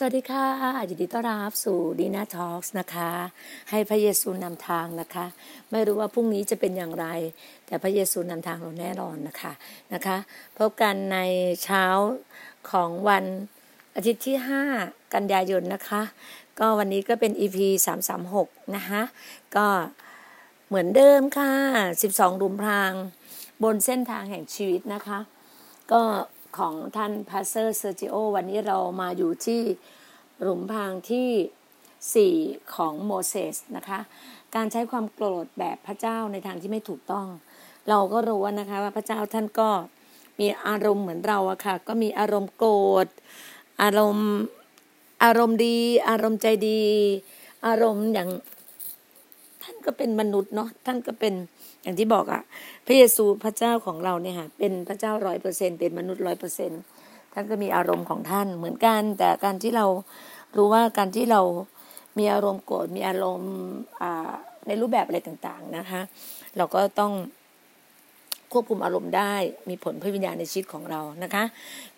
สวัสดีค่ะยินดีต้อนรับสู่ดีน่าทอล์กนะคะ ให้พระเยซูนำทางนะคะ ไม่รู้ว่าพรุ่งนี้จะเป็นอย่างไร แต่พระเยซูนำทางเราแน่นอนนะคะนะคะ พบกันในเช้าของวันอาทิตย์ที่ 5 กันยายนนะคะ ก็วันนี้ก็เป็น EP 336 นะคะก็เหมือนเดิมค่ะ 12ดุมพราง บนเส้นทางแห่งชีวิตนะคะ ก็ ของท่าน pastor เซอร์จิโอวันนี้เรามาอยู่ที่หลุมพรางที่ 4 ของโมเสสนะคะ การใช้ความโกรธแบบพระเจ้าในทางที่ไม่ถูกต้อง เราก็รู้นะคะว่าพระเจ้าท่านก็มีอารมณ์เหมือนเราอะค่ะ ก็มีอารมณ์โกรธ อารมณ์อารมณ์ดี อารมณ์ใจดี อารมณ์อย่าง ท่านก็เป็นมนุษย์เนาะท่านก็เป็น อย่างที่บอกอะพระเยซูพระเจ้าของเราเนี่ยค่ะเป็นพระเจ้าร้อยเปอร์เซ็นเป็นมนุษย์ร้อยเปอร์เซ็นท่านก็มีอารมณ์ของท่านเหมือนกัน แต่การที่เรารู้ว่าการที่เรามีอารมณ์โกรธมีอารมณ์ในรูปแบบอะไรต่างๆนะคะ เราก็ต้องควบคุมอารมณ์ได้มีผลพระวิญญาณในชีวิตของเรานะคะ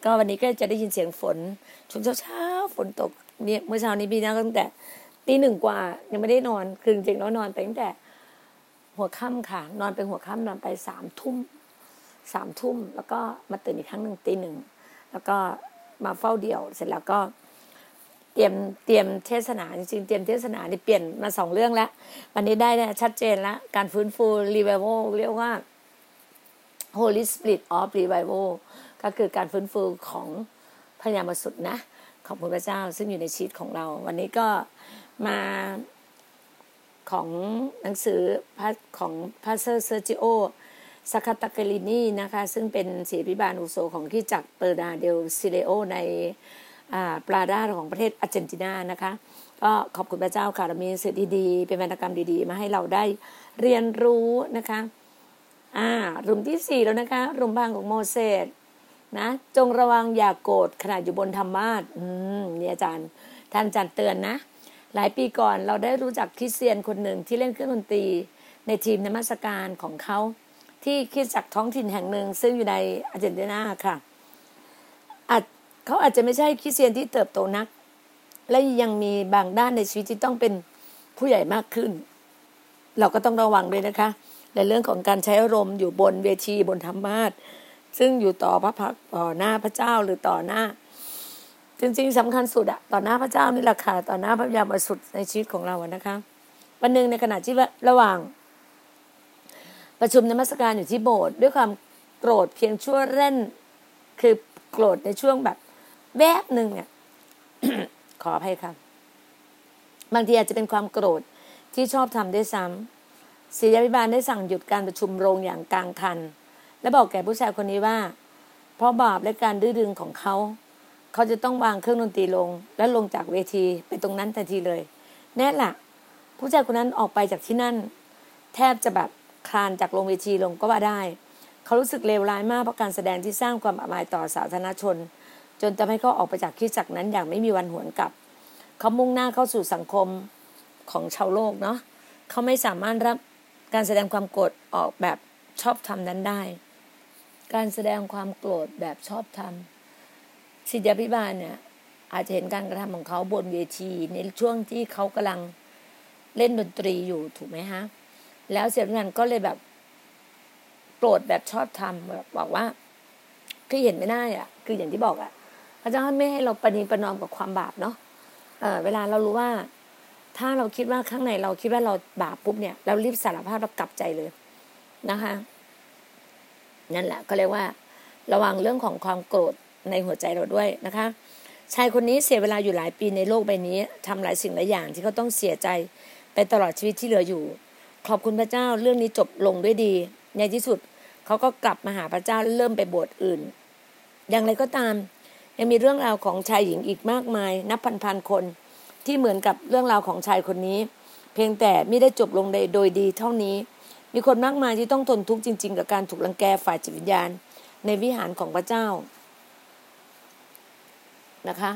ก็วันนี้ก็จะได้ยินเสียงฝนช่วงเช้าๆฝนตกเมื่อเช้านี้พี่นะตั้งแต่ตีหนึ่งกว่ายังไม่ได้นอนคือจริงๆแล้วนอนไปตั้งแต่ หัวค่ำค่ะ นอนไปหัวค่ำนอนไปสามทุ่มสามทุ่ม แล้วก็มาตื่นอีกครั้งหนึ่งตีหนึ่งแล้วก็มาเฝ้าเดี่ยว เสร็จแล้วก็เตรียมเตรียมเทศนาจริงๆเตรียมเทศนานี่เปลี่ยนมาสองเรื่องแล้ววันนี้ได้ชัดเจนแล้วการฟื้นฟูรีไวโวเรียกว่า Holy Spirit of Revival ก็คือการฟื้นฟูของพระยามาสุดนะ ขอบคุณพระเจ้าซึ่งอยู่ในชีวิตของเรา วันนี้ก็มา ของหนังสือของพาเซอร์เซอร์จิโอสคาตาเกลินีนะคะซึ่งเป็นศิลปิบาลอุโสของที่จักเปอร์ดาเดลซิเลโอในปลาดาของประเทศอาร์เจนตินานะคะก็ขอบคุณพระเจ้าค่ะเรามีสื่อดีๆ เป็นวรรณกรรมดีๆ มาให้เราได้เรียนรู้นะคะ อ่ารุมที่สี่แล้วนะคะ รุมบางของโมเสสนะ จงระวังอย่ากโกรธขณะอยู่บนธรรมาสอืมนี่อาจารย์ ท่านอาจารย์เตือนนะ หลายปีก่อนเราได้รู้จักคริสเตียนคนหนึ่งที่เล่นเครื่องดนตรีในทีมนมัสการของเขา ที่คิดจากท้องถิ่นแห่งหนึ่ง ซึ่งอยู่ในอาร์เจนตินาค่ะอาจเขาอาจจะไม่ใช่คริสเตียนที่เติบโตนัก และยังมีบางด้านในชีวิตที่ต้องเป็นผู้ใหญ่มากขึ้น เราก็ต้องระวังด้วยนะคะ ในเรื่องของการใช้อารมณ์อยู่บนเวทีบนธรรมาสซึ่งอยู่ต่อพระพักต่อหน้าพระเจ้าหรือต่อหน้า จริงๆสำคัญสุดอะต่อหน้าพระเจ้านี่แหละค่ะต่อหน้าพระยาบริสุทธิ์ในชีวิตของเราอะนะคะวันหนึ่งในขณะที่ระหว่าง ประชุมนมัสการอยู่ที่โบสถ์ด้วยความโกรธเพียงชั่วเล่น คือโกรธในช่วงแบบ แวบหนึ่งเนี่ยขออภัยค่ะบางทีอาจจะเป็นความโกรธที่ชอบทำด้วยซ้ำศิยาพิบาลได้สั่งหยุดการประชุมโรงอย่างกลางคัน และบอกแก่ผู้ชายคนนี้ว่า เพราะบาปและการดื้อดึงของเขา เขาจะต้องวางเครื่องดนตรีลง แล้วลงจากเวทีไปตรงนั้นทันทีเลย แน่ละผู้ชายคนนั้นออกไปจากที่นั่น แทบจะแบบคลานจากลงเวทีลงก็ว่าได้ เขารู้สึกเลวร้ายมากเพราะการแสดงที่สร้างความอับอายต่อสาธารณชน จนทำให้เขาออกไปจากคิดจักนั้นอย่างไม่มีวันหวนกลับ เขามุ่งหน้าเข้าสู่สังคมของชาวโลกเนาะเขาไม่สามารถรับการแสดงความโกรธออกแบบชอบทำนั้นได้ การแสดงความโกรธแบบชอบทำ ศิษยาพิบาลเนี่ยอาจจะเห็นการกระทำของเขาบนเวที ในช่วงที่เขากำลังเล่นดนตรีอยู่ถูกไหมฮะ แล้วเสียงานก็เลยแบบโกรธแบบชอบทำแบบบอกว่าคือเห็นไม่ได้อะ คืออย่างที่บอกอะพระเจ้าไม่ให้เราปณีประนอมกับความบาปเนาะเออเวลาเรารู้ว่า ถ้าเราคิดว่าข้างในเราคิดว่าเราบาปปุ๊บเนี่ย เรารีบสารภาพเรากลับใจเลยนะคะ นั่นแหละก็เรียกว่า ระวังเรื่องของความโกรธ ในหัวใจเราด้วยนะคะ ชายคนนี้เสียเวลาอยู่หลายปีในโลกใบนี้ทำหลายสิ่งหลายอย่างที่เขาต้องเสียใจไปตลอดชีวิตที่เหลืออยู่ ขอบคุณพระเจ้าเรื่องนี้จบลงด้วยดี ในที่สุดเขาก็กลับมาหาพระเจ้าเริ่มไปโบสถ์อื่น อย่างไรก็ตาม ยังมีเรื่องราวของชายหญิงอีกมากมาย นับพันๆคน ที่เหมือนกับเรื่องราวของชายคนนี้ เพียงแต่ไม่ได้จบลงโดยดีเท่านี้ มีคนมากมายที่ต้องทนทุกข์จริง ๆ กับการถูกลังแกฝ่ายจิตวิญญาณ ในวิหารของพระเจ้า นะคะ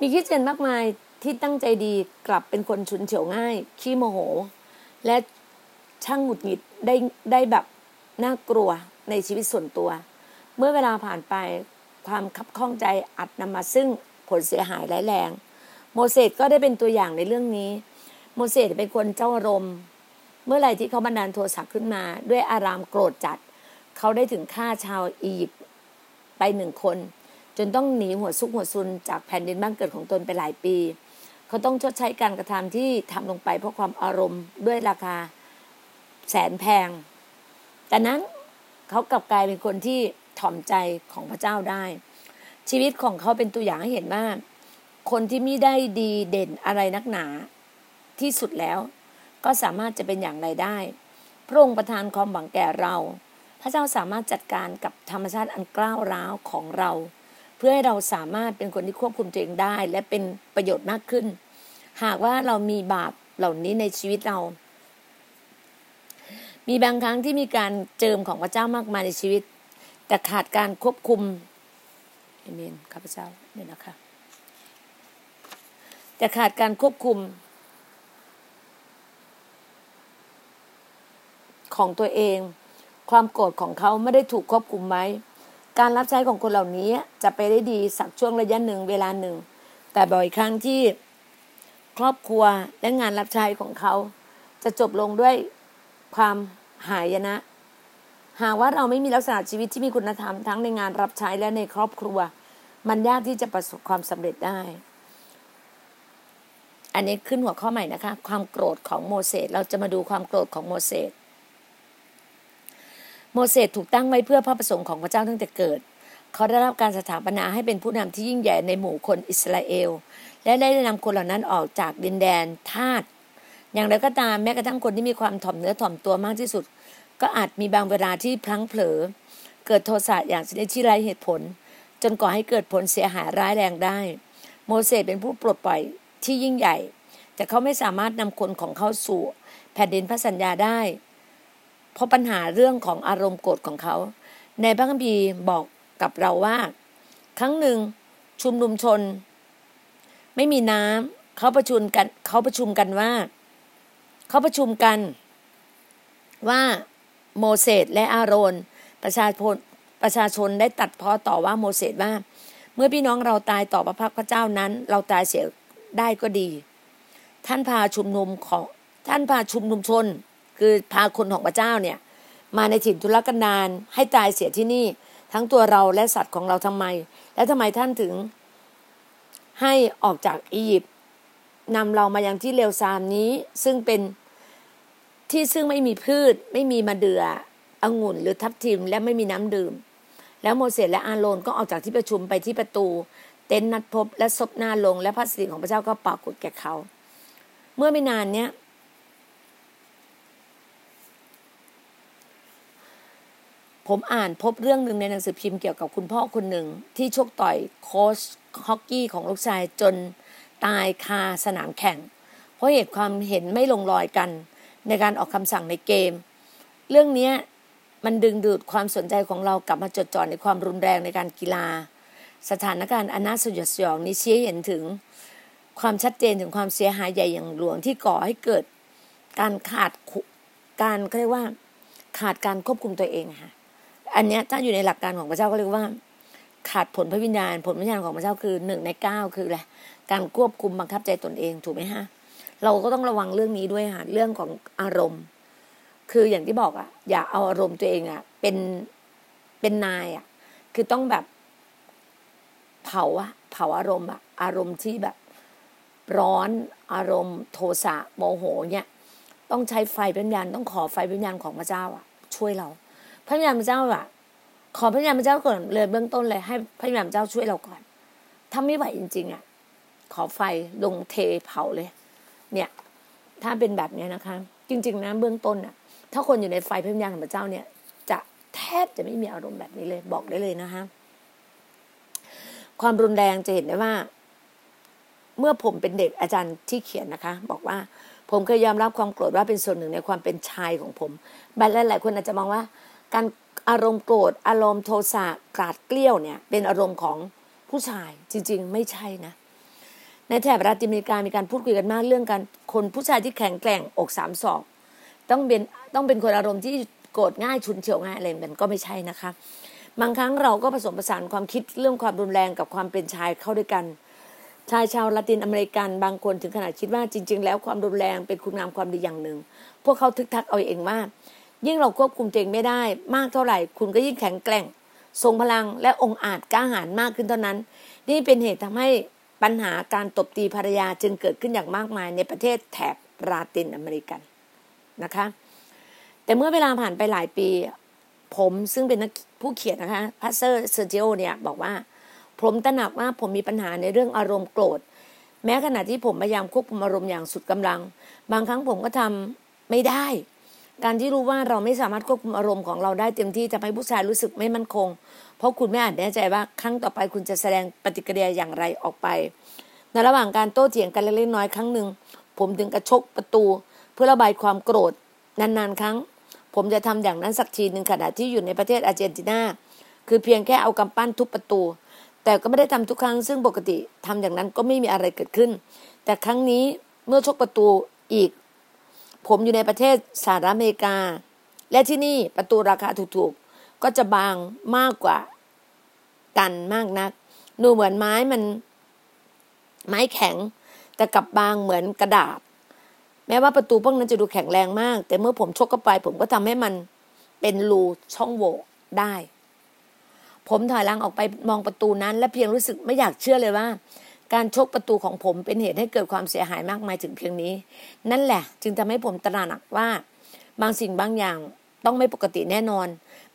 มีคริสเตียนมากมายที่ตั้งใจดีกลับเป็นคนฉุนเฉียวง่าย ขี้โมโห และช่างหงุดหงิดได้ได้แบบน่ากลัวในชีวิตส่วนตัว เมื่อเวลาผ่านไปความคับข้องใจอัดนำมาซึ่งผลเสียหายร้ายแรง โมเสสก็ได้เป็นตัวอย่างในเรื่องนี้ โมเสสเป็นคนเจ้าอารมณ์เมื่อไหร่ที่เขาบันดาลโทสะขึ้นมา ด้วยอารามโกรธจัด เขาได้ถึงฆ่าชาวอียิปต์ไปหนึ่งคน จนต้องหนีหัวซุกหัวซุนจากแผ่นดินบ้านเกิดของตนไปหลายปี เขาต้องชดใช้การกระทำที่ทำลงไปเพราะความอารมณ์ด้วยราคาแสนแพง แต่นั้นเขากลับกลายเป็นคนที่ถ่อมใจของพระเจ้าได้ ชีวิตของเขาเป็นตัวอย่างให้เห็นว่า คนที่ไม่ได้ดีเด่นอะไรนักหนาที่สุดแล้ว ก็สามารถจะเป็นอย่างไรได้ พระองค์ประทานความหวังแก่เรา พระเจ้าสามารถจัดการกับธรรมชาติอันกล้าวร้าวของเรา พื่อให้เราสามารถเป็นคนที่ควบคุมตัวเองได้ และเป็นประโยชน์มากขึ้น หากว่าเรามีบาปเหล่านี้ในชีวิตเรา มีบางครั้งที่มีการเจิมของพระเจ้ามากมายในชีวิต แต่ขาดการควบคุมเอเมนข้าพเจ้าเนี่ยนะคะ แต่ขาดการควบคุม ของตัวเอง ความโกรธของเขาไม่ได้ถูกควบคุมไว้ การรับใช้ของคนเหล่านี้จะไปได้ดีสักช่วงระยะหนึ่งเวลาหนึ่ง แต่บ่อยครั้งที่ครอบครัวและงานรับใช้ของเขา จะจบลงด้วยความหายนะ หากว่าเราไม่มีลักษณะชีวิตที่มีคุณธรรมทั้งในงานรับใช้และในครอบครัว มันยากที่จะประสบความสำเร็จได้ อันนี้ขึ้นหัวข้อใหม่นะคะ ความโกรธของโมเสสเราจะมาดูความโกรธของโมเสส โมเสสถูกตั้งไว้เพื่อพระประสงค์ของพระเจ้าตั้งแต่เกิด เขาได้รับการสถาปนาให้เป็นผู้นำที่ยิ่งใหญ่ในหมู่คนอิสราเอล และได้นำคนเหล่านั้นออกจากดินแดนทาสอย่างไรก็ตามแม้กระทั่งคนที่มีความถ่อมเนื้อถ่อมตัวมากที่สุด ก็อาจมีบางเวลาที่พลั้งเผลอ เกิดโทสะอย่างชนิดที่ไร้เหตุผล จนก่อให้เกิดผลเสียหายร้ายแรงได้ โมเสสเป็นผู้ปลดปล่อยที่ยิ่งใหญ่ แต่เขาไม่สามารถนำคนของเขาสู่แผ่นดินพระสัญญาได้ เพราะปัญหาเรื่องของอารมณ์โกรธของเขา ในพระคัมภีร์บอกกับเราว่า ครั้งหนึ่งชุมนุมชน ไม่มีน้ำเขาประชุมกันเขาประชุมกันว่า เขาประชุมกัน ว่าโมเสสและอาโรนประชาชนประชาชนได้ตัดพ้อต่อว่าโมเสสว่า เมื่อพี่น้องเราตายต่อพระพักพระเจ้านั้น เราตายเสียได้ก็ดี ท่านพาชุมนุมของท่านพาชุมนุมชน คือพาคนของพระเจ้าเนี่ย มาในถิ่นทุรกันดารให้ตายเสียที่นี่ ทั้งตัวเราและสัตว์ของเราทำไม และทำไมท่านถึง ให้ออกจากอียิปต์นำเรามายังที่เลวทรามนี้ ซึ่งเป็นที่ซึ่งไม่มีพืช ไม่มีมะเดื่อองุ่น หรือทับทิม และไม่มีน้ำดื่ม แล้วโมเสสและอาโรนก็ออกจากที่ประชุมไปที่ประตู เต็นท์นัดพบและซบหน้าลง และพระสิริของพระเจ้าก็ปรากฏแก่เขา เมื่อไม่นานเนี้ย ผมอ่านพบเรื่องหนึ่งในหนังสือพิมพ์เกี่ยวกับคุณพ่อคนหนึ่ง ที่ชกต่อยโค้ชฮอกกี้ของลูกชายจนตายคาสนามแข่ง เพราะเหตุความเห็นไม่ลงรอยกัน ในการออกคำสั่งในเกม เรื่องนี้มันดึงดูดความสนใจของเรากลับมาจดจ่อในความรุนแรงในการกีฬา สถานการณ์อนาสยดสยองนี้ชี้เห็นถึง ความชัดเจนถึงความเสียหายใหญ่อย่างหลวงที่ก่อให้เกิดการขาดการเรียกว่าขาดการควบคุมตัวเองค่ะ อันนี้ถ้าอยู่ในหลักการของพระเจ้าก็เรียกว่า ขาดผลพระวิญญาณ ผลพระวิญญาณของพระเจ้าคือหนึ่งในเก้าคืออะไรการควบคุมบังคับใจตนเองถูกไหมฮะเราก็ต้องระวังเรื่องนี้ด้วยค่ะเรื่องของอารมณ์ คืออย่างที่บอกอะอย่าเอาอารมณ์ตัวเองอะเป็นเป็นนายอะคือต้องแบบ เผาอะเผาอารมณ์อะอารมณ์ที่แบบ ร้อนอารมณ์ โทสะโมโหเนี่ย ต้องใช้ไฟเป็นญาณต้องขอไฟเป็นญาณของพระเจ้าอะช่วยเรา พระญาณพระเจ้าอะขอพระญาณพระเจ้าก่อนเลยเบื้องต้นเลยให้พระญาณเจ้าช่วยเราก่อน ถ้าไม่ไหวจริง ๆอะขอไฟลงเทเผาเลย เนี่ย ถ้าเป็นแบบนี้นะคะ จริง ๆ นะเบื้องต้นอะถ้าคนอยู่ในไฟพระวิญาณของพระเจ้าเนี่ย จะแทบจะไม่มีอารมณ์แบบนี้เลย บอกได้เลยนะคะความรุนแรงจะเห็นได้ว่า เมื่อผมเป็นเด็กอาจารย์ที่เขียนนะคะ บอกว่าผมเคยยอมรับความโกรธว่าเป็นส่วนหนึ่งในความเป็นชายของผม บางหลายคนอาจจะมองว่า การอารมณ์โกรธอารมณ์โทสะกราดเกลี้ยวเนี่ย เป็นอารมณ์ของผู้ชายจริง ๆ ไม่ใช่นะ ในแถบรัฐอเมริกามีการพูดคุยกันมากเรื่องการคนผู้ชายที่แข็งแกร่งอกสามศอกต้องเป็นต้องเป็นคนอารมณ์ที่โกรธง่ายชุนเฉียวง่ายอะไรมันก็ไม่ใช่นะคะบางครั้งเราก็ผสมผสานความคิดเรื่องความรุนแรงกับความเป็นชายเข้าด้วยกัน ชายชาวละตินอเมริกันบางคนถึงขนาดคิดว่าจริง ๆ แล้วความรุนแรงเป็นคุณงามความดีอย่างหนึ่ง พวกเขาทึกทักเอาเองว่า ยิ่งเราควบคุมตัวเองไม่ได้ มากเท่าไหร่ คุณก็ยิ่งแข็งแกร่ง ทรงพลังและองอาจกล้าหาญมากขึ้นเท่านั้น นี่เป็นเหตุทำให้ปัญหาการตบตีภรรยาจึงเกิดขึ้นอย่างมากมายในประเทศแถบลาตินอเมริกันนะคะ แต่เมื่อเวลาผ่านไปหลายปี ผมซึ่งเป็นผู้เขียนนะคะพาสเตอร์เซอร์จิโอเนี่ยบอกว่า ผมตระหนักว่าผมมีปัญหาในเรื่องอารมณ์โกรธ แม้ขณะที่ผมพยายามควบคุมอารมณ์อย่างสุดกำลัง บางครั้งผมก็ทำไม่ได้ การที่รู้ว่าเราไม่สามารถควบคุมอารมณ์ของเราได้เต็มที่ทำให้ผู้ชายรู้สึกไม่มั่นคง เพราะคุณไม่อาจแน่ใจว่าครั้งต่อไปคุณจะแสดงปฏิกิริยาอย่างไรออกไป ในระหว่างการโต้เถียงกันเล็กน้อยครั้งหนึ่งผมถึงกระชกประตู เพื่อระบายความโกรธ นานๆ ครั้ง ผมจะทำอย่างนั้นสักทีหนึ่งขณะที่อยู่ในประเทศอาร์เจนตินาคือเพียงแค่เอากำปั้นทุบประตู แต่ก็ไม่ได้ทำทุกครั้ง ซึ่งปกติทำอย่างนั้นก็ไม่มีอะไรเกิดขึ้น แต่ครั้งนี้เมื่อชกประตูอีก ผมอยู่ในประเทศสหรัฐอเมริกา และที่นี่ประตูราคาถูกๆ ก็จะบางมากกว่ากันมากนัก ดูเหมือนไม้มัน ไม้แข็ง แต่กลับบางเหมือนกระดาษ แม้ว่าประตูพวกนั้นจะดูแข็งแรงมาก แต่เมื่อผมชกเข้าไป ผมก็ทำให้มันเป็นรูช่องโหว่ได้ ผมถอยหลังออกไปมองประตูนั้น และเพียงรู้สึกไม่อยากเชื่อเลยว่า การชกประตูของผมเป็นเหตุให้เกิดความเสียหายมากมายถึงเพียงนี้ นั่นแหละ จึงทำให้ผมตระหนักว่า บางสิ่งบางอย่างต้องไม่ปกติแน่นอน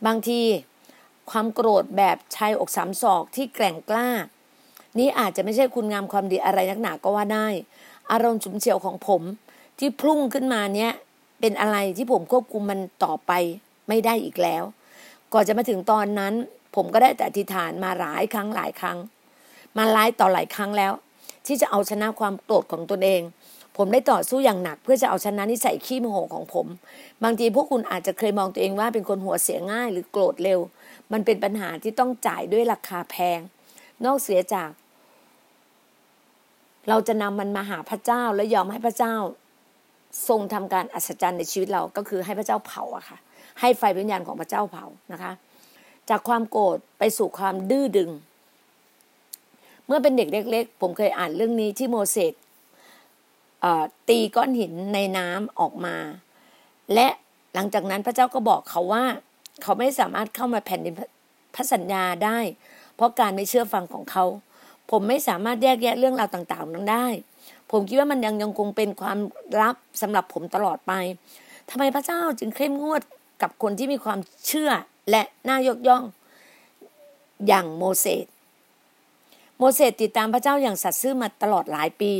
บางทีความโกรธแบบชายอกสามศอกที่แกร่งกล้า นี่อาจจะไม่ใช่คุณงามความดีอะไรนักหนาก็ว่าได้ อารมณ์ฉุนเฉียวของผมที่พุ่งขึ้นมาเนี้ยเป็นอะไรที่ผมควบคุมมันต่อไปไม่ได้อีกแล้ว ก่อนจะมาถึงตอนนั้น ผมก็ได้แต่อธิษฐานมาหลายครั้งหลายครั้ง มาหลายต่อหลายครั้งแล้ว ที่จะเอาชนะความโกรธของตนเอง ผมได้ต่อสู้อย่างหนัก เพื่อจะเอาชนะนิสัยขี้โมโหของผม บางทีพวกคุณอาจจะเคยมองตัวเองว่าเป็นคนหัวเสียง่ายหรือโกรธเร็ว มันเป็นปัญหาที่ต้องจ่ายด้วยราคาแพง นอกเสียจาก เราจะนำมันมาหาพระเจ้าและยอมให้พระเจ้า ทรงทำการอัศจรรย์ในชีวิตเราก็คือให้พระเจ้าเผาอะค่ะ ให้ไฟวิญญาณของพระเจ้าเผานะคะ จากความโกรธไปสู่ความดื้อดึง เมื่อเป็นเด็กเล็ก ๆ ผมเคยอ่านเรื่องนี้ที่โมเสสตีก้อนหินในน้ำออกมา และหลังจากนั้นพระเจ้าก็บอกเขาว่า เขาไม่สามารถเข้ามาแผ่นดินพระสัญญาได้ เพราะการไม่เชื่อฟังของเขา ผมไม่สามารถแยกแยะเรื่องราวต่างๆนั้นได้ ผมคิดว่ามันยังยังคงเป็นความลับสำหรับผมตลอดไปทำไมพระเจ้าจึงเข้มงวดกับคนที่มีความเชื่อและน่ายกย่อง อย่างโมเสส โมเสสติดตามพระเจ้าอย่างสัตย์ซื่อมาตลอดหลายปี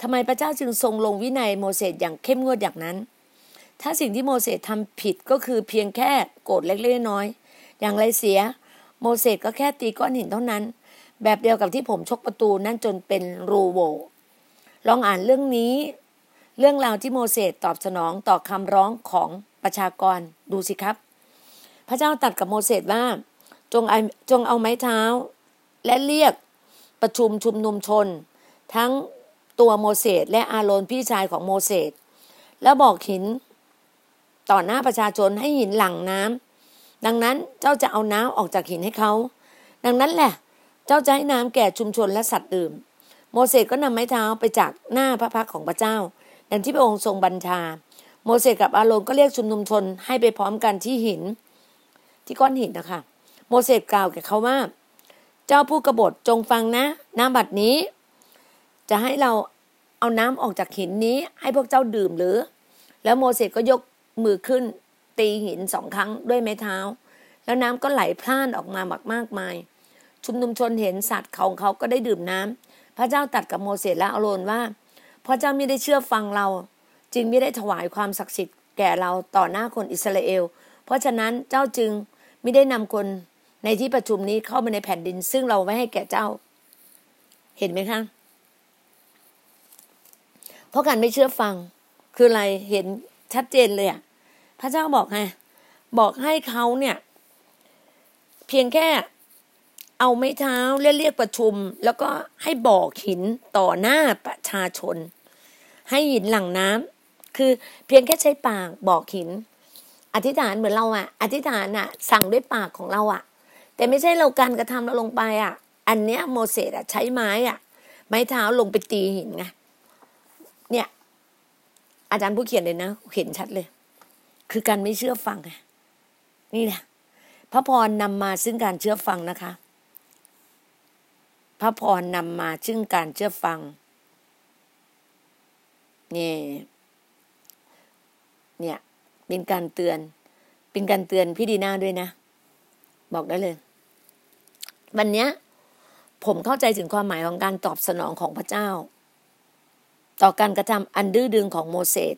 ทำไมพระเจ้าจึงทรงลงวินัยโมเสสอย่างเข้มงวดอย่างนั้น ถ้าสิ่งที่โมเสสทำผิดก็คือเพียงแค่โกรธเล็กๆน้อยอย่างไรเสีย โมเสสก็แค่ตีก้อนหินเท่านั้น แบบเดียวกับที่ผมชกประตูนั่นจนเป็นรูโวลองอ่านเรื่องนี้ เรื่องราวที่โมเสสตอบสนองต่อคำร้องของประชากรดูสิครับ พระเจ้าตัดกับโมเสสว่าจงจงเอาไม้เท้า และเรียก ประชุมชุมนุมชน ทั้งตัวโมเสสและอาโรนพี่ชายของโมเสสแล้วบอกหินต่อหน้าประชาชนให้หินหลั่งน้ำดังนั้นเจ้าจะเอาน้ำออกจากหินให้เขา ดังนั้นแหละ เจ้าจะให้น้ำแก่ชุมชนและสัตว์ดื่ม โมเสสก็นำไม้เท้าไปจากหน้าพระพักของพระเจ้าดังที่พระองค์ทรงบัญชา โมเสสกับอาโรนก็เรียกชุมนุมชนให้ไปพร้อมกันที่หิน ที่ก้อนหินนะคะ โมเสสกล่าวแก่เขาว่า เจ้าผู้กบฏจงฟังนะน้ำบัดนี้ จะให้เราเอาน้ำออกจากหินนี้ ให้พวกเจ้าดื่มหรือ แล้วโมเสสก็ยกมือขึ้น ตีหินสองครั้งด้วยไม้เท้า แล้วน้ำก็ไหลพล่านออกมามากมากมาย ชุมนุมชนเห็นสัตว์ของเขาก็ได้ดื่มน้ำพระเจ้าตัดกับโมเสสและอาโรนว่าพระเจ้าไม่ได้เชื่อฟังเรา จึงไม่ได้ถวายความศักดิ์สิทธิ์แก่เราต่อหน้าคนอิสราเอล เพราะฉะนั้นเจ้าจึงไม่ได้นำคน ในที่ประชุมนี้เข้ามาในแผ่นดิน ซึ่งเราไว้ให้แก่เจ้า เห็นไหมคะ เพราะการไม่เชื่อฟัง คืออะไรเห็นชัดเจนเลยอะพระเจ้าบอกไงบอกให้เขาเนี่ย เพียงแค่เอาไม้เท้าเรียกประชุม แล้วก็ให้บอกหินต่อหน้าประชาชน ให้หินหลังน้ำคือเพียงแค่ใช้ปากบอกหิน อธิษฐานเหมือนเราอะอธิษฐานอะสั่งด้วยปากของเราอะ แต่ไม่ใช่เราการกระทำเราลงไปอะ อันเนี้ยโมเสสอะใช้ไม้อะไม้เท้าลงไปตีหินไงเนี่ย อาจารย์ผู้เขียนเลยนะเห็นชัดเลย คือการไม่เชื่อฟังไงนี่แหละพระพรนำมาซึ่งการเชื่อฟังนะคะ พระพรนำมาซึ่งการเชื่อฟังนี่เนี่ย เป็นการเตือน เป็นการเตือนพี่ดีนาด้วยนะ บอกได้เลย วันเนี้ยผมเข้าใจถึงความหมายของการตอบสนองของพระเจ้า ต่อการกระทำอันดื้อดึงของโมเสส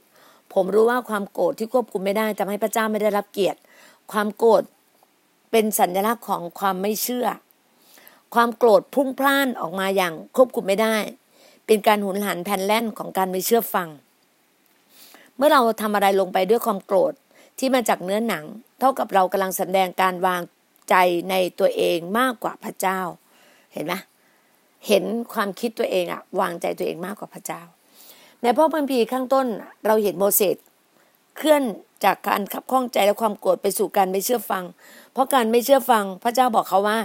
ผมรู้ว่าความโกรธที่ควบคุมไม่ได้ทำให้พระเจ้าไม่ได้รับเกียรติ ความโกรธเป็นสัญลักษณ์ของความไม่เชื่อ ความโกรธพุ่งพล่านออกมาอย่างควบคุมไม่ได้ เป็นการหุนหันแผ่นแล่นของการไม่เชื่อฟัง เมื่อเราทำอะไรลงไปด้วยความโกรธที่มาจากเนื้อหนัง เท่ากับเรากำลังแสดงการวาง ใจในตัวเองมากกว่าพระเจ้า เห็นไหมเห็นความคิดตัวเองอะวางใจตัวเองมากกว่าพระเจ้า ในพระคัมภีร์ข้างต้น เราเห็นโมเสสเคลื่อนจากการขับข้องใจและความโกรธไปสู่การไม่เชื่อฟัง เพราะการไม่เชื่อฟังพระเจ้าบอกเขาว่า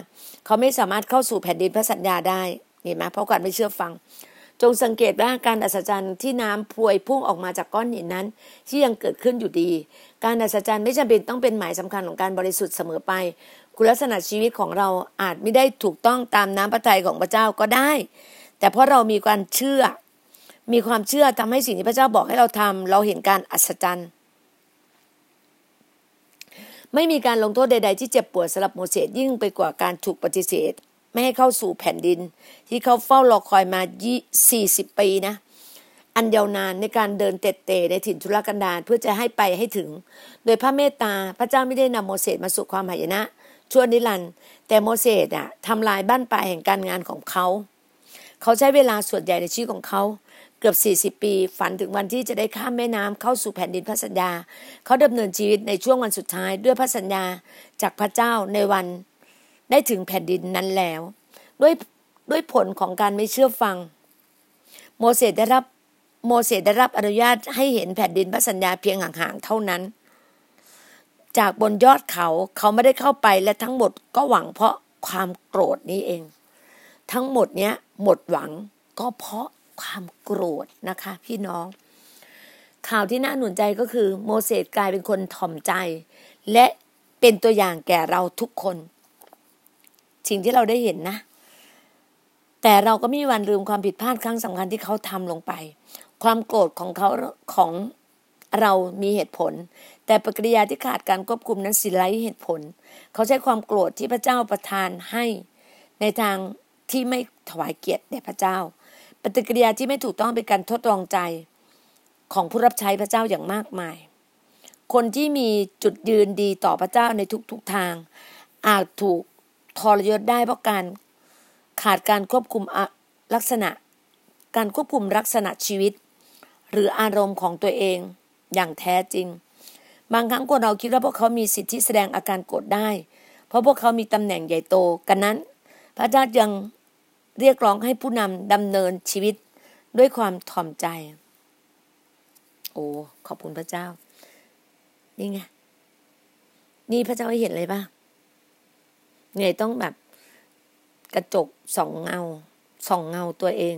เขาไม่สามารถเข้าสู่แผ่นดินพระสัญญาได้เห็นไหมเพราะการไม่เชื่อฟัง จงสังเกตว่าการอัศจรรย์ที่น้ำพวยพุ่งออกมาจากก้อนหินนั้น ที่ยังเกิดขึ้นอยู่ดี การอัศจรรย์ไม่จำเป็นต้องเป็นหมายสำคัญของการบริสุทธิ์เสมอไป คุณลักษณะชีวิตของเราอาจไม่ได้ถูกต้องตามน้ำพระทัยของพระเจ้าก็ได้ แต่เพราะเรามีความเชื่อ มีความเชื่อทำให้สิ่งที่พระเจ้าบอกให้เราทำเราเห็นการอัศจรรย์ไม่มีการลงโทษใด ๆ ที่เจ็บปวดสำหรับโมเสสยิ่งไปกว่าการถูกปฏิเสธ ไม่ให้เข้าสู่แผ่นดิน ที่เขาเฝ้ารอคอยมา40 ปีนะ อันยาวนานในการเดินเตะเตในถิ่นทุรกันดารเพื่อจะให้ไปให้ถึง โดยพระเมตตาพระเจ้าไม่ได้นำโมเสสมาสู่ความหายนะ ชั่วนิรันดร์แต่โมเสสอะทำลายบ้านปลายแห่งการงานของเขา เขาใช้เวลาส่วนใหญ่ในชีวิตของเขาเกือบ 40 ปี ฝันถึงวันที่จะได้ข้ามแม่น้ำเข้าสู่แผ่นดินพระสัญญา เขาดำเนินชีวิตในช่วงวันสุดท้ายด้วยพระสัญญาจากพระเจ้าในวันได้ถึงแผ่นดินนั้นแล้ว ด้วยด้วยผลของการไม่เชื่อฟัง โมเสสได้รับโมเสสได้รับอนุญาตให้เห็นแผ่นดินพระสัญญาเพียงห่างๆเท่านั้น จากบนยอดเขาเขาไม่ได้เข้าไปและทั้งหมดก็หวังเพราะความโกรธนี้เอง ทั้งหมดเนี้ยหมดหวังก็เพราะความโกรธนะคะ พี่น้อง ข่าวที่น่าหนุนใจก็คือโมเสสกลายเป็นคนถ่อมใจ และเป็นตัวอย่างแก่เราทุกคน สิ่งที่เราได้เห็นนะ แต่เราก็ไม่มีวันลืมความผิดพลาดครั้งสำคัญที่เขาทำลงไป ความโกรธของเขาของ เรามีเหตุผล แต่ปฏิกิริยาที่ขาดการควบคุมนั้นสิไร้เหตุผล เขาใช้ความโกรธที่พระเจ้าประทานให้ ในทางที่ไม่ถวายเกียรติแด่พระเจ้า ปฏิกิริยาที่ไม่ถูกต้องเป็นการทดลองใจของผู้รับใช้พระเจ้าอย่างมากมาย คนที่มีจุดยืนดีต่อพระเจ้าในทุกๆททาง อาจถูกทรยศได้เพราะการขาดการควบคุมลักษณะ การควบคุมลักษณะชีวิต หรืออารมณ์ของตัวเอง อย่างแท้จริง บางครั้งคนเราคิดว่าพวกเขามีสิทธิแสดงอาการโกรธได้ เพราะพวกเขามีตำแหน่งใหญ่โตกันนั้น พระเจ้ายังเรียกร้องให้ผู้นำดำเนินชีวิตด้วยความถ่อมใจ โอ้ขอบคุณพระเจ้า นี่ไงนี่พระเจ้าให้เห็นเลยป่ะไงต้องแบบกระจกสองเงาสองเงาตัวเอง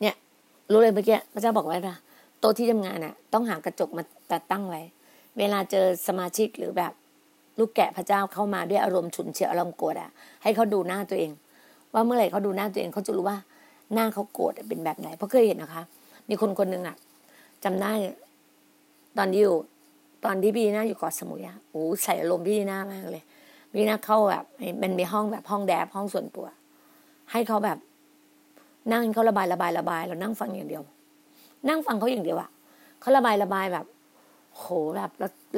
เนี่ย รู้เลยเมื่อกี้พระเจ้าบอกไว้ป่ะโต๊ะที่ทำงานน่ะ ต้องหากระจกมาตัดตั้งไว้ เวลาเจอสมาชิกหรือแบบลูกแกะพระเจ้าเข้ามาด้วยอารมณ์ฉุนเฉียวอารมณ์โกรธอะ ให้เขาดูหน้าตัวเอง ว่าเมื่อไหร่เขาดูหน้าตัวเองเขาจะรู้ว่าหน้าเขาโกรธเป็นแบบไหน เพราะเคยเห็นนะคะ มีคนคนหนึ่งอะจำได้ ตอนที่อยู่ ตอนที่พี่หน้าอยู่เกาะสมุยอะโอ้ใส่อารมณ์พี่หน้ามากเลยพี่หน้าเข้าแบบมันมีห้องแบบห้องแดบห้องส่วนตัว ให้เขาแบบ นั่งเขาระบายระบายระบายเรานั่งฟังอย่างเดียว นั่งฟังเขาอย่างเดียวอะเขาระบายระบายแบบ โหแบบ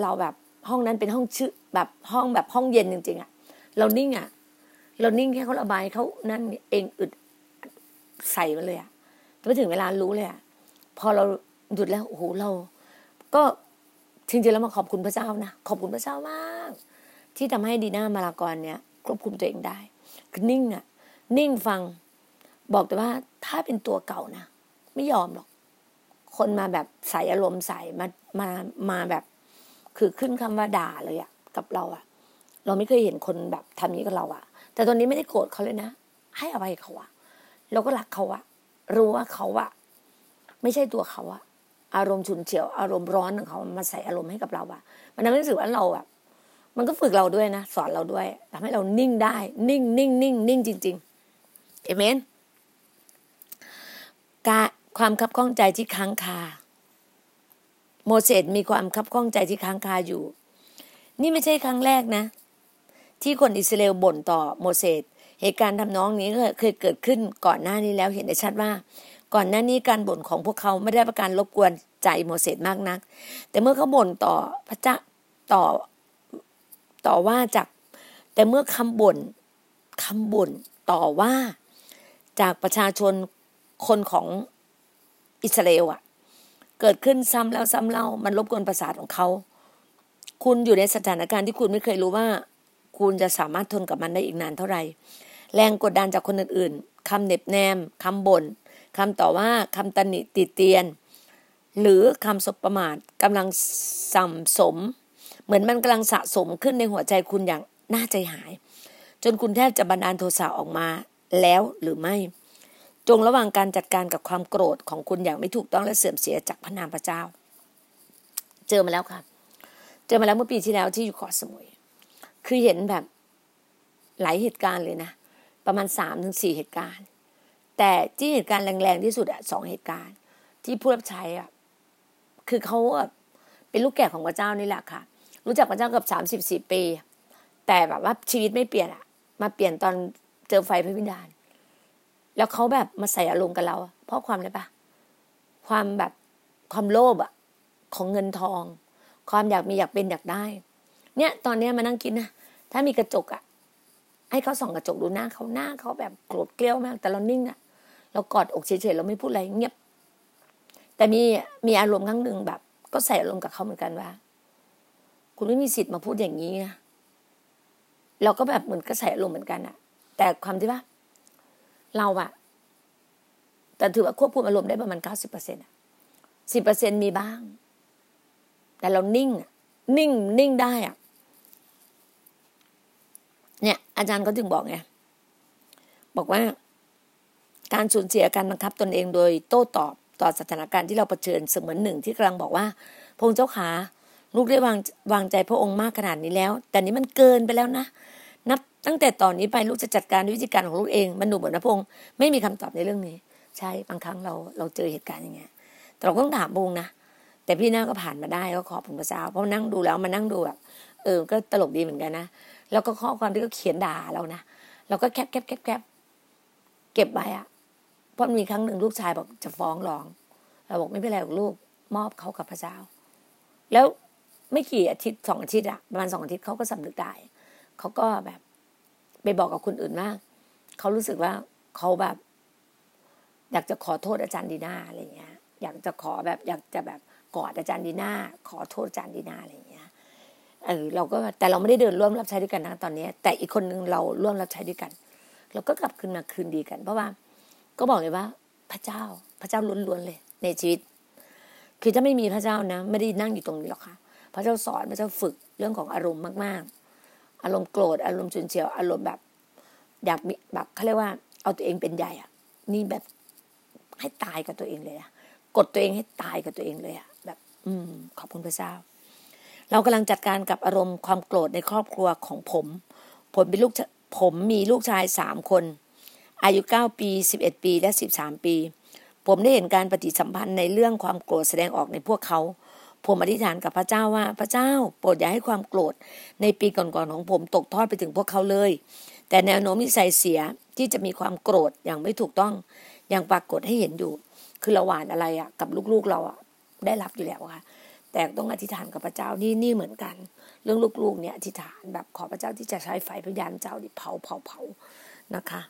เราแบบห้องนั้นเป็นห้องชื่อแบบห้องแบบห้องเย็นจริง ๆอะ่ะเรานิ่งอะ่ะเรานิ่งแค่เขาระบายเขานั่นเองอึดใส่มาเลยอะ่ะแต่ถึงเวลารู้เลยอะ่ะพอเราหยุดแล้วโอ้โหเรา ก็จริงๆแล้วมาขอบคุณพระเจ้านะขอบคุณพระเจ้ามาก ที่ทำให้ดีน่ามาลากรเนี่ยควบคุมตัวเองได้คือนิ่งอะนิ่งฟัง บอกแต่ว่าถ้าเป็นตัวเก่านะไม่ยอมหรอก คนมาแบบใส่อารมณ์ใส่มามามาแบบ คือขึ้นคำว่าด่าเลยอะกับเราอะเราไม่เคยเห็นคนแบบทำนี้กับเราอะแต่ตอนนี้ไม่ได้โกรธเขาเลยนะให้อภัยเขาอะเราก็รักเขาอะรู้ว่าเขาอะไม่ใช่ตัวเขาอะอารมณ์ฉุนเฉียว อารมณ์ร้อนของเขามาใส่อารมณ์ให้กับเราอะมันทำให้รู้สึกว่าเราอะมันก็ฝึกเราด้วยนะ สอนเราด้วยทำให้เรานิ่งได้ นิ่งนิ่งนิ่งนิ่งจริง ๆ เอเมน การความคับข้องใจที่ค้างคา โมเสสมีความคับข้องใจที่ค้างคาอยู่ นี่ไม่ใช่ครั้งแรกนะ ที่คนอิสราเอลบ่นต่อโมเสสเหตุการณ์ทำน้องนี้เคยเกิดขึ้นก่อนหน้านี้แล้วเห็นได้ชัดว่า ก่อนหน้านี้การบ่นของพวกเขาไม่ได้ประการรบกวนใจโมเสสมากนัก แต่เมื่อเขาบ่นต่อพระเจ้าต่อต่อว่าจาก แต่เมื่อคำบ่นคำบ่นต่อว่าจากประชาชน คนของอิสราเอลอะเกิดขึ้นซ้ำแล้วซ้ำเล่า มันรบกวนประสาทของเขา คุณอยู่ในสถานการณ์ที่คุณไม่เคยรู้ว่า คุณจะสามารถทนกับมันได้อีกนานเท่าไหร่แรงกดดันจากคนอื่นๆคำเน็บแนมคำบน่นคำต่อว่าคำตำหนิติเตียน หรือคำสบประมาทกำลังสัมสม เหมือนมันกำลังสะสมขึ้นในหัวใจคุณอย่างน่าใจหาย จนคุณแทบจะบันดาลโทสะออกมาแล้วหรือไม่ จงระวังการจัดการกับความโกรธของคุณอย่างไม่ถูกต้องและเสื่อมเสียจากพระนามพระเจ้า เจอมาแล้วค่ะ เจอมาแล้วเมื่อปีที่แล้วที่อยู่เกาะสมุย คือเห็นแบบหลายเหตุการณ์เลยนะ ประมาณสามถึงสี่เหตุการณ์ แต่ที่เหตุการณ์แรงๆที่สุดอะสองเหตุการณ์ ที่ผู้รับใช้อะคือเขาเป็นลูกแก่ของพระเจ้านี่แหละค่ะ รู้จักพระเจ้าเกือบสามสิบสี่ปี แต่แบบว่าชีวิตไม่เปลี่ยนอะมาเปลี่ยนตอนเจอไฟพระวิญญาณ แล้วเขาแบบมาใส่อารมณ์กับเรา เพราะความอะไรปะความแบบความโลภอะของเงินทอง ความอยากมีอยากเป็นอยากได้ เนี่ย ตอนเนี้ยมานั่งคิดนะถ้ามีกระจกอะให้เขาส่องกระจกดูหน้าเขาหน้าเขาแบบโกรธเกลี้ยวมาก แต่เรานิ่งอะเรากอดอกเฉยๆเราไม่พูดอะไรเงียบ แต่มีมีอารมณ์ครั้งหนึ่งแบบ ก็ใส่อารมณ์กับเขาเหมือนกันว่า คุณไม่มีสิทธิ์มาพูดอย่างนี้นะเราก็แบบเหมือนก็ใส่อารมณ์เหมือนกันอะแต่ความที่ว่า เราอะแต่ถือว่าควบคุมอารมณ์ได้ประมาณเก้าสิบเปอร์เซ็นต์สิบเปอร์เซ็นมีบ้าง แต่เรานิ่งนิ่งนิ่งได้อะเนี่ย อาจารย์ก็ถึงบอกไงบอกว่า การสูญเสียการบังคับตนเองโดยโต้ตอบต่อสถานการณ์ที่เราเผชิญเสมือนหนึ่งที่กำลังบอกว่า พงเจ้าขาลูกได้วางวางใจพระองค์มากขนาดนี้แล้ว แต่นี้มันเกินไปแล้วนะ นับตั้งแต่ตอนนี้ไปลูกจะจัดการวิธีการของลูกเองมันดูเหมือนนะพงศ์ไม่มีคำตอบในเรื่องนี้ ใช่บางครั้งเราเราเจอเหตุการณ์อย่างเงี้ยแต่เราก็ต้องถามพงศ์นะแต่พี่นั่งก็ผ่านมาได้ก็ขอบคุณพระเจ้าเพราะนั่งดูแล้วมานั่งดูแบบเออก็ตลกดีเหมือนกันนะแล้วก็ข้อความที่เขาเขียนด่าเรานะเราก็แคบแคบแคบแคบเก็บไว้อะเพราะมีครั้งหนึ่งลูกชายบอกจะฟ้องร้อง เราบอกไม่เป็นไรหรอกลูกมอบเขากับพระเจ้า แล้วไม่กี่อาทิตย์สองอาทิตย์อะประมาณสองอาทิตย์เขาก็สำนึกได้ เขาก็แบบไปบอกกับคนอื่นว่าเขารู้สึกว่าเขาแบบ อยากจะขอโทษอาจารย์ดีนาอะไรเงี้ย อยากจะขอแบบอยากจะแบบกอดอาจารย์ดีนาขอโทษอาจารย์ดีนาอะไรเงี้ยเออเราก็แต่เราไม่ได้เดินร่วมรับใช้ด้วยกันนะตอนนี้ แต่อีกคนนึงเราร่วมรับใช้ด้วยกันเราก็กลับคืนมาคืนดีกัน เพราะว่า ก็บอกเลยว่า พระเจ้าพระเจ้าล้วนๆเลย ในชีวิต คือถ้าไม่มีพระเจ้านะ ไม่ได้นั่งอยู่ตรงนี้หรอกค่ะ พระเจ้าสอนพระเจ้าฝึกเรื่องของอารมณ์มากๆ อารมณ์โกรธอารมณ์ฉุนเฉียวอารมณ์แบบ อยากมีแบบเขาเรียกว่า เอาตัวเองเป็นใหญ่อะนี่แบบให้ตายกับตัวเองเลยอะกดตัวเองให้ตายกับตัวเองเลยอะแบบ อืม ขอบคุณพระเจ้า เรากำลังจัดการกับอารมณ์ความโกรธในครอบครัวของผม ผมเป็นลูกผมมีลูกชายสามคน อายุเก้าปีสิบเอ็ดปีและสิบสามปี ผมได้เห็นการปฏิสัมพันธ์ในเรื่องความโกรธแสดงออกในพวกเขา ผมอธิษฐานกับพระเจ้าว่า พระเจ้าโปรดอย่าให้ความโกรธในปีก่อนๆของผมตกทอดไปถึงพวกเขาเลย แต่แนวโน้มนิสัยเสียที่จะมีความโกรธอย่างไม่ถูกต้องอย่างปรากฏให้เห็นอยู่ คือเราหวานอะไรอะกับลูกๆเราอะได้รับอยู่แล้วค่ะ แต่ต้องอธิษฐานกับพระเจ้านี่นี่เหมือนกัน เรื่องลูกๆเนี่ยอธิษฐานแบบขอพระเจ้าที่จะใช้ไฟพยานเจ้าดิเผาเผาเผานะคะ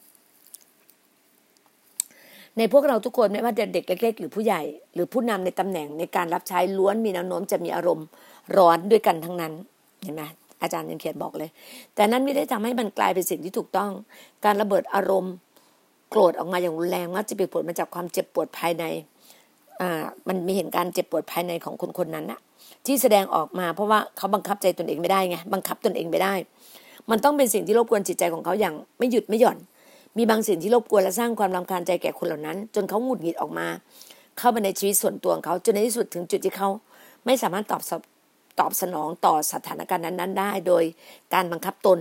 ในพวกเราทุกคนไม่ว่าจะเด็กเล็ก ๆ หรือผู้ใหญ่ หรือผู้นำในตำแหน่งในการรับใช้ล้วนมีแนวโน้มจะมีอารมณ์ร้อนด้วยกันทั้งนั้นเห็นไหมอาจารย์ยังเขียนบอกเลย แต่นั้นไม่ได้ทำให้มันกลายเป็นสิ่งที่ถูกต้อง การระเบิดอารมณ์โกรธออกมาอย่างรุนแรงมักจะเป็นผลมาจากความเจ็บปวดภายในอ่ามันมีเห็นการเจ็บปวดภายในของคนคนนั้นอะที่แสดงออกมาเพราะว่าเขาบังคับใจตนเองไม่ได้ไงบังคับตนเองไม่ได้ มันต้องเป็นสิ่งที่รบกวนจิตใจของเขาอย่างไม่หยุดไม่หย่อน มีบางสิ่งที่รบกวนและสร้างความรำคาญใจแก่คนเหล่านั้น จนเขาหงุดหงิดออกมา เข้าไปในชีวิตส่วนตัวของเขาจนในที่สุดถึงจุดที่เขา ไม่สามารถตอบตอบสนองต่อสถานการณ์นั้น ๆ ได้ โดยการบังคับตน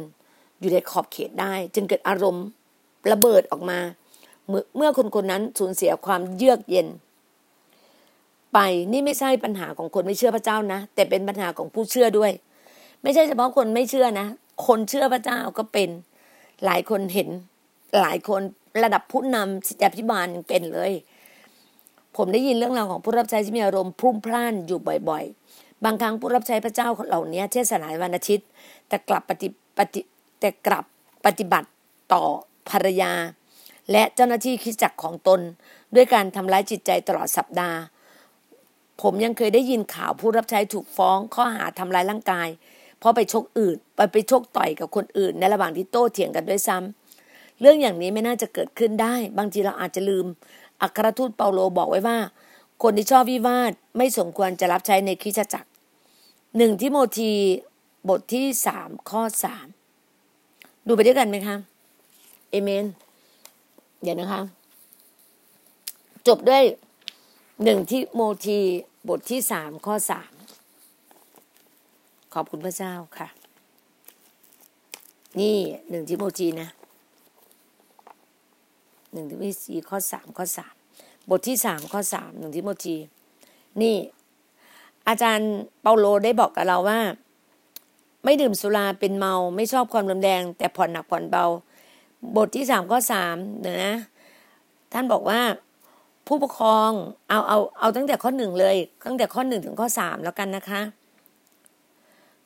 อยู่ในขอบเขตได้ จึงเกิดอารมณ์ระเบิดออกมา เมื่อคนคนนั้นสูญเสียความเยือกเย็น ไปนี่ไม่ใช่ปัญหาของคนไม่เชื่อพระเจ้านะ แต่เป็นปัญหาของผู้เชื่อด้วย ไม่ใช่เฉพาะคนไม่เชื่อนะ คนเชื่อพระเจ้าก็เป็นหลายคนเห็น หลายคนระดับผู้นำสิทธิพิบาลยังเป็นเลย ผมได้ยินเรื่องราวของผู้รับใช้ที่มีอารมณ์พุ่มพล่านอยู่บ่อย ๆ บางครั้งผู้รับใช้พระเจ้าเหล่านี้เทศนาวันอาทิตย์ แต่กลับปฏิปฏิแต่กลับปฏิบัติต่อภรรยา และเจ้าหน้าที่คิดจักของตน ด้วยการทำร้ายจิตใจตลอดสัปดาห์ ผมยังเคยได้ยินข่าวผู้รับใช้ถูกฟ้องข้อหาทำร้ายร่างกาย เพราะไปชกอื่นไปไปชกต่อยกับคนอื่น ในระหว่างที่โต้เถียงกันด้วยซ้ำ เรื่องอย่างนี้ไม่น่าจะเกิดขึ้นได้ บางทีเราอาจจะลืม อัครทูตเปาโลบอกไว้ว่า คนที่ชอบวิวาทไม่สมควรจะรับใช้ในคริสตจักรหนึ่งทิโมธีบทที่สามข้อสามดูไปด้วยกันไหมคะเอเมน เดี๋ยวนะคะ จบด้วยหนึ่งที่โมทีบทที่สามข้อสามขอบคุณพระเจ้าค่ะ นี่หนึ่งที่โมทีนะ หนึ่งที่โมทีข้อสามข้อสามบทที่สามข้อสามหนึ่งที่โมทีนี่ อาจารย์เปาโลได้บอกกับเราว่า ไม่ดื่มสุราเป็นเมาไม่ชอบความรุนแรง แต่ผ่อนหนักผ่อนเบา บทที่สามข้อสามเดี๋ยวนะ ท่านบอกว่าผู้ปกครองเอาเอาเอาตั้งแต่ข้อหนึ่งเลย ตั้งแต่ข้อหนึ่งถึงข้อสามแล้วกันนะคะ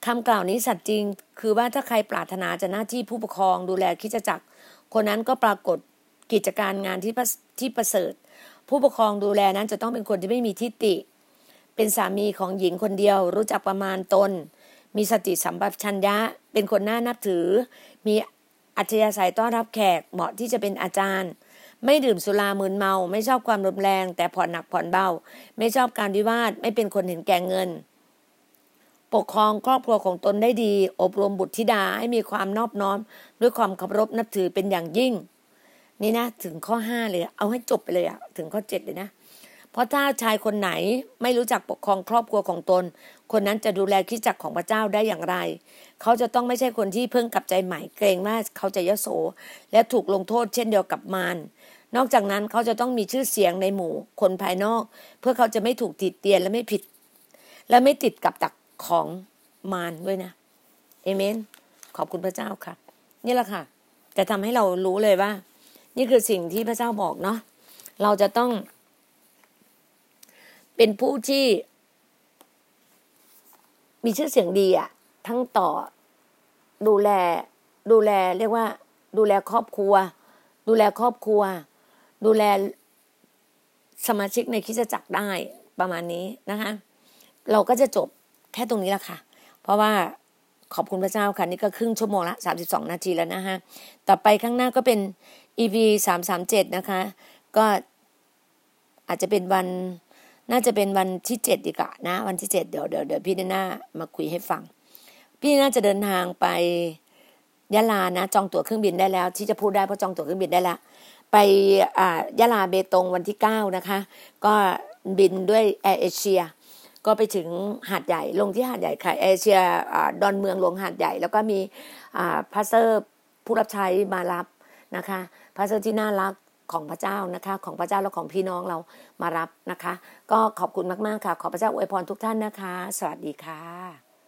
คำกล่าวนี้สัตย์จริง คือว่าถ้าใครปรารถนาจะหน้าที่ผู้ปกครองดูแลคิดจักรคนนั้นก็ปรากฏ กิจการงานที่ที่ประเสริฐ ผู้ปกครองดูแลนั้นจะต้องเป็นคนที่ไม่มีทิฏฐิเป็นสามีของหญิงคนเดียว รู้จักประมาณตน มีสติสัมปชัญญะ เป็นคนน่านับถือ มีอัธยาศัยต้อนรับแขกเหมาะที่จะเป็นอาจารย์ ไม่ดื่มสุรามึนเมา ไม่ชอบความรุนแรง แต่ผ่อนหนักผ่อนเบา ไม่ชอบการวิวาท ไม่เป็นคนเห็นแก่เงิน ปกครองครอบครัวของตนได้ดี อบรมบุตรธิดาให้มีความนอบน้อม ด้วยความเคารพนับถือเป็นอย่างยิ่ง นี่นะถึงข้อห้าเลย เอาให้จบไปเลยอะถึงข้อเจ็ดเลยนะ เพราะถ้าชายคนไหนไม่รู้จักปกครองครอบครัวของตน คนนั้นจะดูแลคิดจักของพระเจ้าได้อย่างไร เขาจะต้องไม่ใช่คนที่เพิ่งกลับใจใหม่เกรงว่าเขาจะยโส และถูกลงโทษเช่นเดียวกับมารนอกจากนั้นเขาจะต้องมีชื่อเสียงในหมู่ คนภายนอก เพื่อเขาจะไม่ถูกติดเตียนและไม่ผิด และไม่ติดกับดักของมารด้วยนะเอเมน ขอบคุณพระเจ้าค่ะ นี่แหละค่ะ จะทำให้เรารู้เลยว่า นี่คือสิ่งที่พระเจ้าบอกเนาะเราจะต้อง เป็นผู้ที่ มีชื่อเสียงดีอะทั้งต่อดูแล ดูแลเรียกว่า ดูแลครอบครัว ดูแลครอบครัว ดูแลสมาชิกในคิดจักรได้ประมาณนี้นะคะ เราก็จะจบแค่ตรงนี้ละค่ะ เพราะว่าขอบคุณพระเจ้าค่ะ นี่ก็ครึ่งชั่วโมงละสามสิบสองนาทีแล้วนะคะต่อไปข้างหน้าก็เป็น EP สามสามเจ็ดนะคะ ก็อาจจะเป็นวันน่าจะเป็นวันที่เจ็ดดีกว่านะ วันที่เจ็ดเดี๋ยวเดี๋ยวเดี๋ยวพี่น่ามาคุยให้ฟัง พี่น่าจะเดินทางไปยะลานะ จองตั๋วเครื่องบินได้แล้ว ที่จะพูดได้เพราะจองตั๋วเครื่องบินได้แล้วไปอ่ายะลาเบตงวันที่เก้านะคะ ก็บินด้วยแอร์เอเชียก็ไปถึงหาดใหญ่ลงที่หาดใหญ่ค่ะเอเชียดอนเมืองลงหาดใหญ่ แล้วก็มีพาสเซอร์ผู้รับใช้มารับนะคะ พระเซอร์ที่น่ารักของพระเจ้านะคะ ของพระเจ้าและของพี่น้องเรามารับนะคะ ก็ขอบคุณมากๆค่ะ ขอพระเจ้าอวยพรทุกท่านนะคะ สวัสดีค่ะ